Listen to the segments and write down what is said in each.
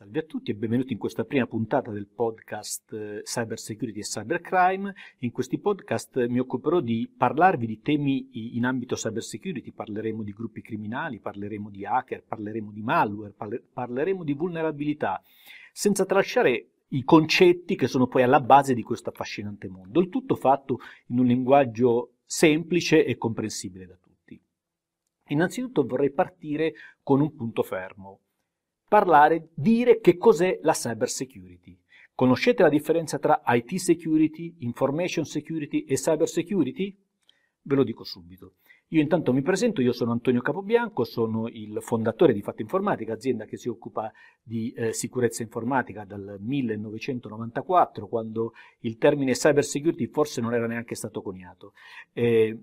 Salve a tutti e benvenuti in questa prima puntata del podcast eh, Cyber Security e Cybercrime. In questi podcast mi occuperò di parlarvi di temi in ambito cyber security, parleremo di gruppi criminali, parleremo di hacker, parleremo di malware, parleremo di vulnerabilità, senza tralasciare i concetti che sono poi alla base di questo affascinante mondo. Il tutto fatto in un linguaggio semplice e comprensibile da tutti. Innanzitutto vorrei partire con un punto fermo parlare, dire che cos'è la cyber security. Conoscete la differenza tra IT security, information security e cyber security? Ve lo dico subito. Io intanto mi presento, io sono Antonio Capobianco, sono il fondatore di Fatto Informatica, azienda che si occupa di eh, sicurezza informatica dal 1994, quando il termine cyber security forse non era neanche stato coniato. Eh,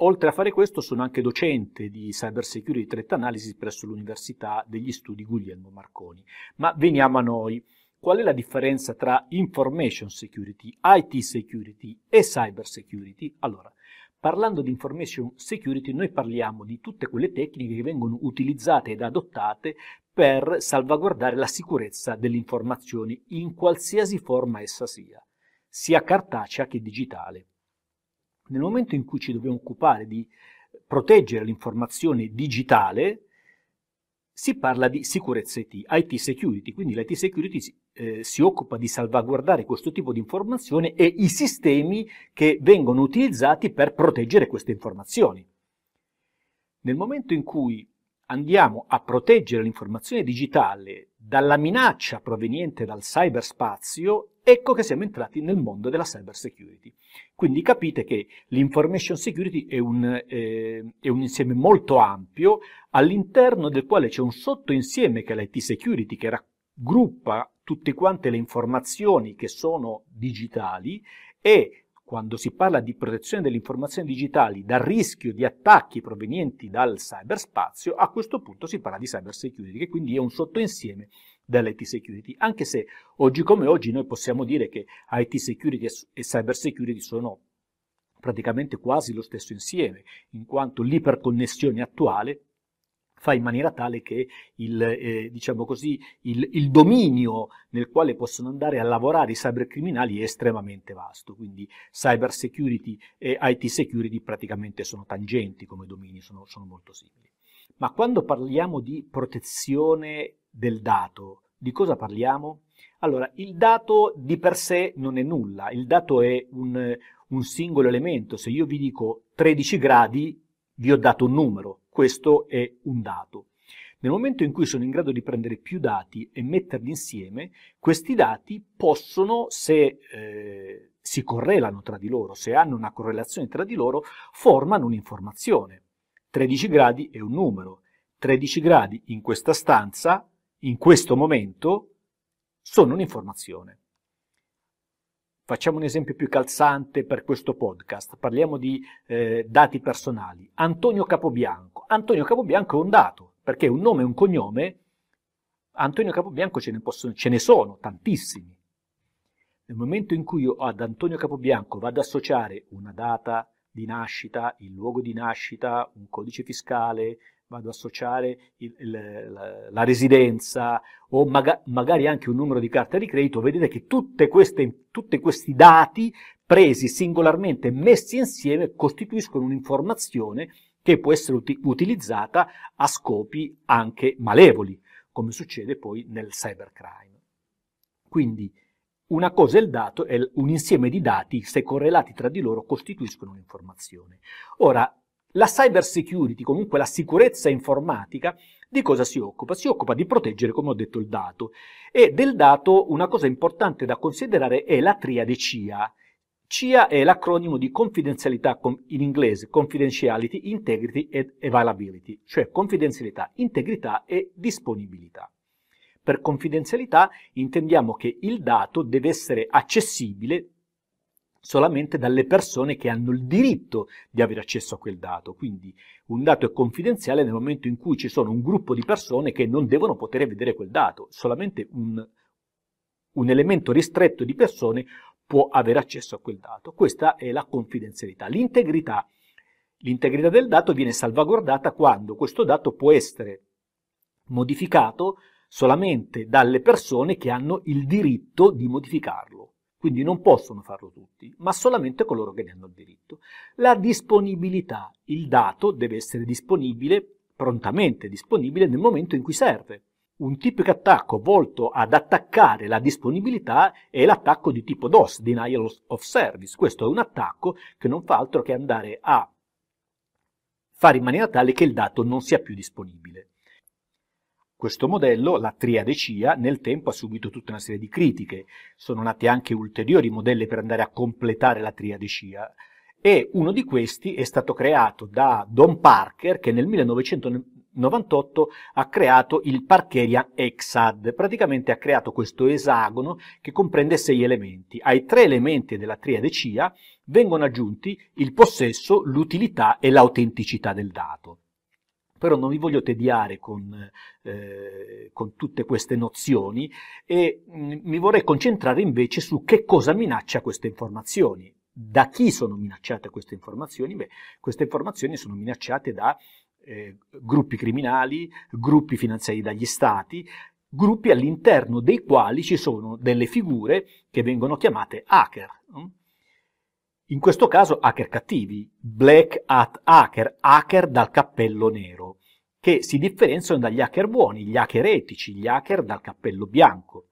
Oltre a fare questo sono anche docente di Cyber Security Threat Analysis presso l'Università degli Studi Guglielmo Marconi. Ma veniamo a noi. Qual è la differenza tra Information Security, IT Security e Cyber Security? Allora, parlando di Information Security noi parliamo di tutte quelle tecniche che vengono utilizzate ed adottate per salvaguardare la sicurezza delle informazioni in qualsiasi forma essa sia, sia cartacea che digitale. Nel momento in cui ci dobbiamo occupare di proteggere l'informazione digitale, si parla di sicurezza IT, IT security, quindi l'IT security si, eh, si occupa di salvaguardare questo tipo di informazione e i sistemi che vengono utilizzati per proteggere queste informazioni. Nel momento in cui andiamo a proteggere l'informazione digitale dalla minaccia proveniente dal cyberspazio, ecco che siamo entrati nel mondo della cyber security. Quindi capite che l'information security è un, eh, è un insieme molto ampio all'interno del quale c'è un sottoinsieme che è l'IT security che raggruppa tutte quante le informazioni che sono digitali e quando si parla di protezione delle informazioni digitali dal rischio di attacchi provenienti dal cyberspazio, a questo punto si parla di cyber security, che quindi è un sottoinsieme dell'IT security, anche se oggi come oggi noi possiamo dire che IT security e cyber security sono praticamente quasi lo stesso insieme, in quanto l'iperconnessione attuale fa in maniera tale che il, eh, diciamo così, il, il, dominio nel quale possono andare a lavorare i cybercriminali è estremamente vasto, quindi cyber security e IT security praticamente sono tangenti come domini, sono, sono molto simili. Ma quando parliamo di protezione del dato, di cosa parliamo? Allora, il dato di per sé non è nulla, il dato è un, un singolo elemento, se io vi dico 13 gradi vi ho dato un numero, questo è un dato. Nel momento in cui sono in grado di prendere più dati e metterli insieme, questi dati possono, se eh, si correlano tra di loro, se hanno una correlazione tra di loro, formano un'informazione. 13 gradi è un numero. 13 gradi in questa stanza, in questo momento, sono un'informazione. Facciamo un esempio più calzante per questo podcast, parliamo di eh, dati personali. Antonio Capobianco. Antonio Capobianco è un dato, perché un nome e un cognome, Antonio Capobianco ce ne, possono, ce ne sono tantissimi. Nel momento in cui io ad Antonio Capobianco vado ad associare una data di nascita, il luogo di nascita, un codice fiscale, vado ad associare il, il, la, la, residenza o maga, magari anche un numero di carta di credito, vedete che tutti questi dati presi singolarmente, messi insieme, costituiscono un'informazione che può essere uti- utilizzata a scopi anche malevoli, come succede poi nel cybercrime. Quindi una cosa è il dato, è un insieme di dati, se correlati tra di loro, costituiscono un'informazione. Ora, la cyber security, comunque la sicurezza informatica, di cosa si occupa? Si occupa di proteggere, come ho detto, il dato. E del dato una cosa importante da considerare è la triade CIA. CIA è l'acronimo di confidenzialità in inglese, confidentiality, integrity ed availability, cioè confidenzialità, integrità e disponibilità. Per confidenzialità intendiamo che il dato deve essere accessibile solamente dalle persone che hanno il diritto di avere accesso a quel dato. Quindi un dato è confidenziale nel momento in cui ci sono un gruppo di persone che non devono poter vedere quel dato, solamente un, un elemento ristretto di persone può avere accesso a quel dato. Questa è la confidenzialità. L'integrità. L'integrità del dato viene salvaguardata quando questo dato può essere modificato solamente dalle persone che hanno il diritto di modificarlo. Quindi non possono farlo tutti, ma solamente coloro che ne hanno il diritto. La disponibilità, il dato deve essere disponibile, prontamente disponibile nel momento in cui serve. Un tipico attacco volto ad attaccare la disponibilità è l'attacco di tipo DOS, Denial of Service. Questo è un attacco che non fa altro che andare a fare in maniera tale che il dato non sia più disponibile. Questo modello, la triade CIA, nel tempo ha subito tutta una serie di critiche. Sono nati anche ulteriori modelli per andare a completare la triade CIA e uno di questi è stato creato da Don Parker che nel 1998 ha creato il Parkerian Exad, praticamente ha creato questo esagono che comprende sei elementi. Ai tre elementi della triade CIA vengono aggiunti il possesso, l'utilità e l'autenticità del dato però non vi voglio tediare con, eh, con tutte queste nozioni e mh, mm, mi vorrei concentrare invece su che cosa minaccia queste informazioni. Da chi sono minacciate queste informazioni? Beh, queste informazioni sono minacciate da eh, gruppi criminali, gruppi finanziati dagli stati, gruppi all'interno dei quali ci sono delle figure che vengono chiamate hacker. In questo caso hacker cattivi, black hat hacker, hacker dal cappello nero, che si differenziano dagli hacker buoni, gli hacker etici, gli hacker dal cappello bianco.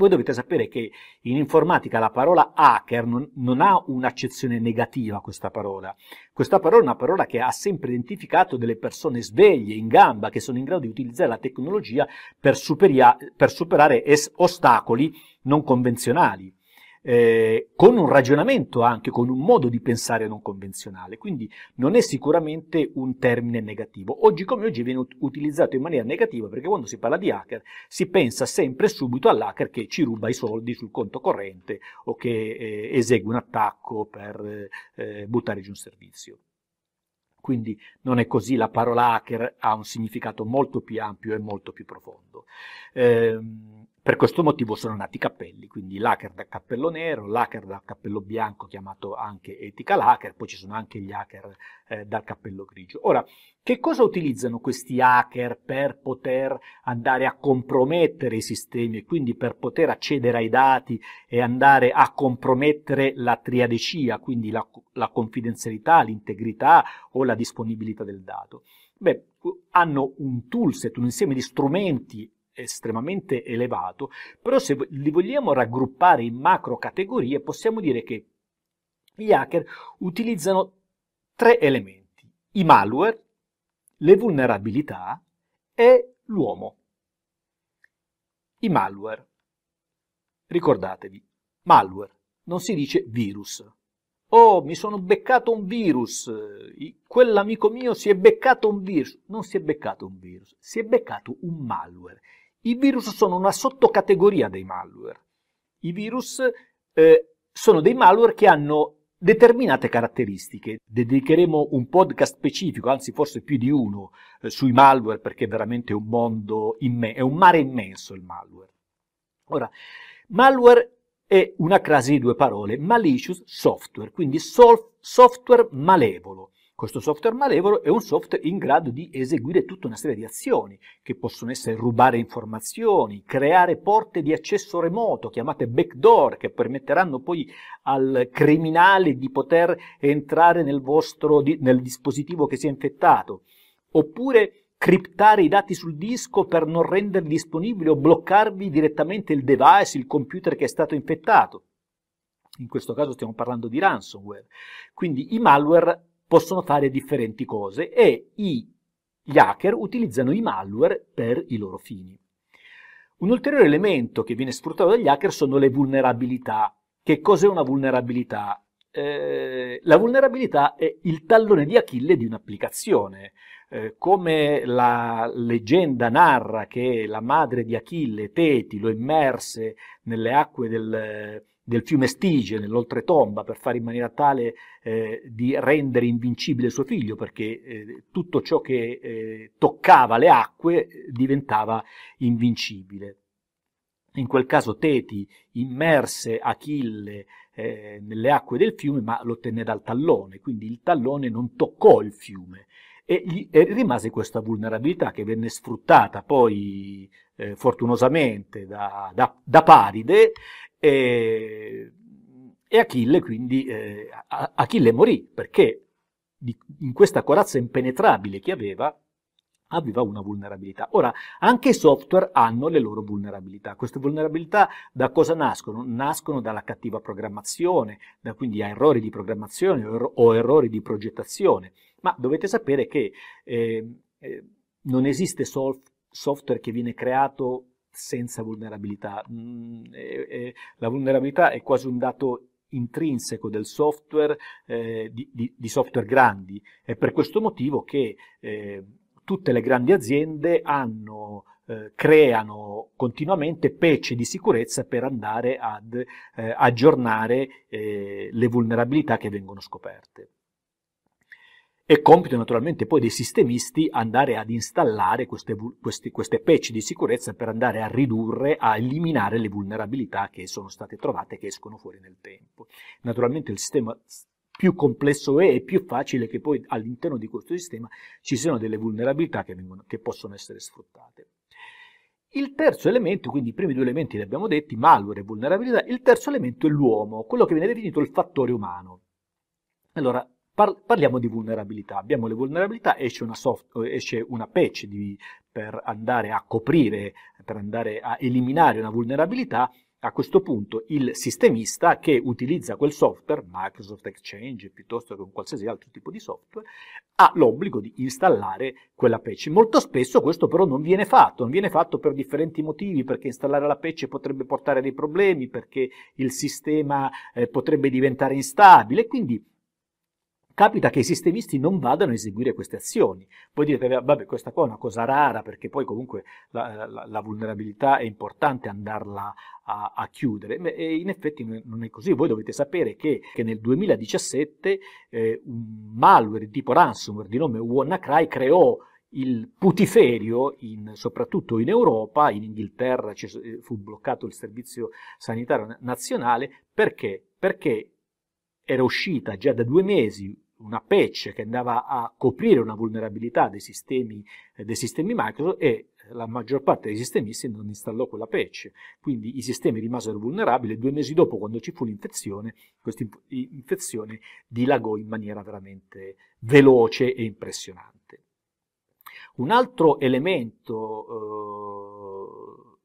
Voi dovete sapere che in informatica la parola hacker non, non ha un'accezione negativa questa parola. Questa parola è una parola che ha sempre identificato delle persone sveglie, in gamba, che sono in grado di utilizzare la tecnologia per, superia, per superare ostacoli non convenzionali eh, con un ragionamento anche, con un modo di pensare non convenzionale, quindi non è sicuramente un termine negativo. Oggi come oggi viene utilizzato in maniera negativa perché quando si parla di hacker si pensa sempre subito all'hacker che ci ruba i soldi sul conto corrente o che eh, esegue un attacco per eh, buttare giù un servizio. Quindi non è così, la parola hacker ha un significato molto più ampio e molto più profondo. Eh, per questo motivo sono nati i cappelli, quindi l'hacker dal cappello nero, l'hacker dal cappello bianco chiamato anche ethical hacker, poi ci sono anche gli hacker eh, dal cappello grigio. Ora, che cosa utilizzano questi hacker per poter andare a compromettere i sistemi e quindi per poter accedere ai dati e andare a compromettere la triade CIA, quindi la, la confidenzialità, l'integrità o la disponibilità del dato? Beh, hanno un toolset, un insieme di strumenti estremamente elevato, però se li vogliamo raggruppare in macro categorie possiamo dire che gli hacker utilizzano tre elementi, i malware, le vulnerabilità e l'uomo. I malware. Ricordatevi, malware, non si dice virus. Oh, mi sono beccato un virus. Quell'amico mio si è beccato un virus. Non si è beccato un virus, si è beccato un malware. I virus sono una sottocategoria dei malware. I virus eh, sono dei malware che hanno determinate caratteristiche. Dedicheremo un podcast specifico, anzi forse più di uno, eh, sui malware perché è veramente un mondo immenso, è un mare immenso il malware. Ora, malware è una crasi di due parole, malicious software, quindi software malevolo. Questo software malevolo è un software in grado di eseguire tutta una serie di azioni, che possono essere rubare informazioni, creare porte di accesso remoto, chiamate backdoor, che permetteranno poi al criminale di poter entrare nel vostro nel dispositivo che si è infettato, oppure criptare i dati sul disco per non renderli disponibili o bloccarvi direttamente il device, il computer che è stato infettato. In questo caso stiamo parlando di ransomware. Quindi i malware possono fare differenti cose e gli hacker utilizzano i malware per i loro fini. Un ulteriore elemento che viene sfruttato dagli hacker sono le vulnerabilità. Che cos'è una vulnerabilità? Eh, la vulnerabilità è il tallone di Achille di un'applicazione. Eh, come la leggenda narra che la madre di Achille, Teti, lo immerse nelle acque del, del fiume Stige nell'oltretomba per fare in maniera tale eh, di rendere invincibile suo figlio perché eh, tutto ciò che eh, toccava le acque diventava invincibile. In quel caso Teti immerse Achille eh, nelle acque del fiume ma lo tenne dal tallone, quindi il tallone non toccò il fiume e, e rimase questa vulnerabilità che venne sfruttata poi eh, fortunosamente da, da, da Paride e, e Achille quindi eh, Achille morì perché di, in questa corazza impenetrabile che aveva aveva una vulnerabilità. Ora, anche i software hanno le loro vulnerabilità. Queste vulnerabilità da cosa nascono? Nascono dalla cattiva programmazione, da quindi a errori di programmazione o errori di progettazione. Ma dovete sapere che eh, eh, non esiste soft, software che viene creato senza vulnerabilità. Mm, eh, eh, la vulnerabilità è quasi un dato intrinseco del software, eh, di, di, di, software grandi. È per questo motivo che eh, tutte le grandi aziende hanno, eh, creano continuamente patch di sicurezza per andare ad eh, aggiornare eh, le vulnerabilità che vengono scoperte. È compito naturalmente poi dei sistemisti andare ad installare queste, queste, queste, patch di sicurezza per andare a ridurre, a eliminare le vulnerabilità che sono state trovate e che escono fuori nel tempo. Naturalmente il sistema più complesso è e più facile che poi all'interno di questo sistema ci siano delle vulnerabilità che, vengono, che possono essere sfruttate. Il terzo elemento, quindi i primi due elementi li abbiamo detti, malware e vulnerabilità, il terzo elemento è l'uomo, quello che viene definito il fattore umano. Allora, parliamo di vulnerabilità. Abbiamo le vulnerabilità, esce una, soft, esce una patch di, per andare a coprire, per andare a eliminare una vulnerabilità. A questo punto il sistemista che utilizza quel software, Microsoft Exchange piuttosto che un qualsiasi altro tipo di software, ha l'obbligo di installare quella patch. Molto spesso questo però non viene fatto, non viene fatto per differenti motivi, perché installare la patch potrebbe portare dei problemi, perché il sistema eh, potrebbe diventare instabile, quindi capita che i sistemisti non vadano a eseguire queste azioni. Voi direte, vabbè, questa qua è una cosa rara perché poi comunque la, la, la vulnerabilità è importante andarla a, a chiudere. E in effetti non è così. Voi dovete sapere che, che nel 2017 eh, un malware tipo ransomware di nome WannaCry creò il putiferio, in, soprattutto in Europa, in Inghilterra fu bloccato il servizio sanitario nazionale, perché? Perché era uscita già da due mesi una patch che andava a coprire una vulnerabilità dei sistemi, eh, dei sistemi Microsoft e la maggior parte dei sistemisti non installò quella patch, quindi i sistemi rimasero vulnerabili due mesi dopo, quando ci fu l'infezione, questa infezione dilagò in maniera veramente veloce e impressionante. Un altro elemento eh,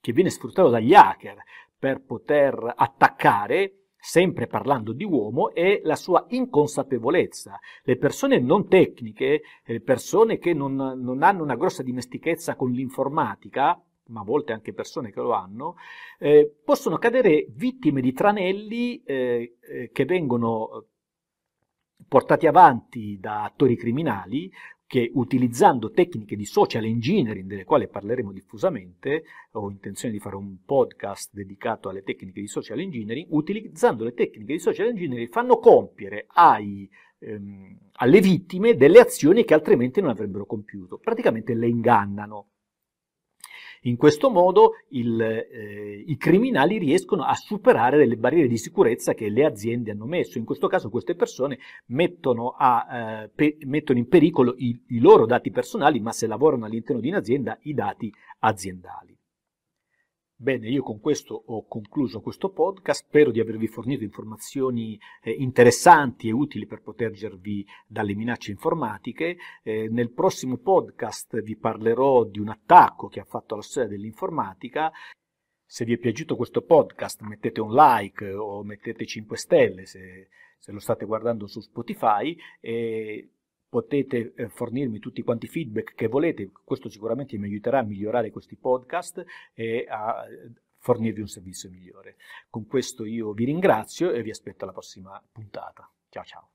che viene sfruttato dagli hacker per poter attaccare sempre parlando di uomo, è la sua inconsapevolezza. Le persone non tecniche, le persone che non, non hanno una grossa dimestichezza con l'informatica, ma a volte anche persone che lo hanno, eh, possono cadere vittime di tranelli eh, eh, che vengono portati avanti da attori criminali che utilizzando tecniche di social engineering, delle quali parleremo diffusamente, ho intenzione di fare un podcast dedicato alle tecniche di social engineering, utilizzando le tecniche di social engineering fanno compiere ai, ehm, alle vittime delle azioni che altrimenti non avrebbero compiuto, praticamente le ingannano. In questo modo il, eh, i criminali riescono a superare delle barriere di sicurezza che le aziende hanno messo. In questo caso queste persone mettono, a, eh, pe- mettono in pericolo i, i loro dati personali, ma se lavorano all'interno di un'azienda i dati aziendali. Bene, io con questo ho concluso questo podcast, spero di avervi fornito informazioni eh, interessanti e utili per proteggervi dalle minacce informatiche. Eh, nel prossimo podcast vi parlerò di un attacco che ha fatto alla storia dell'informatica. Se vi è piaciuto questo podcast mettete un like o mettete 5 stelle se, se lo state guardando su Spotify. E potete eh, fornirmi tutti quanti i feedback che volete, questo sicuramente mi aiuterà a migliorare questi podcast e a eh, fornirvi un servizio migliore. Con questo io vi ringrazio e vi aspetto alla prossima puntata. Ciao ciao.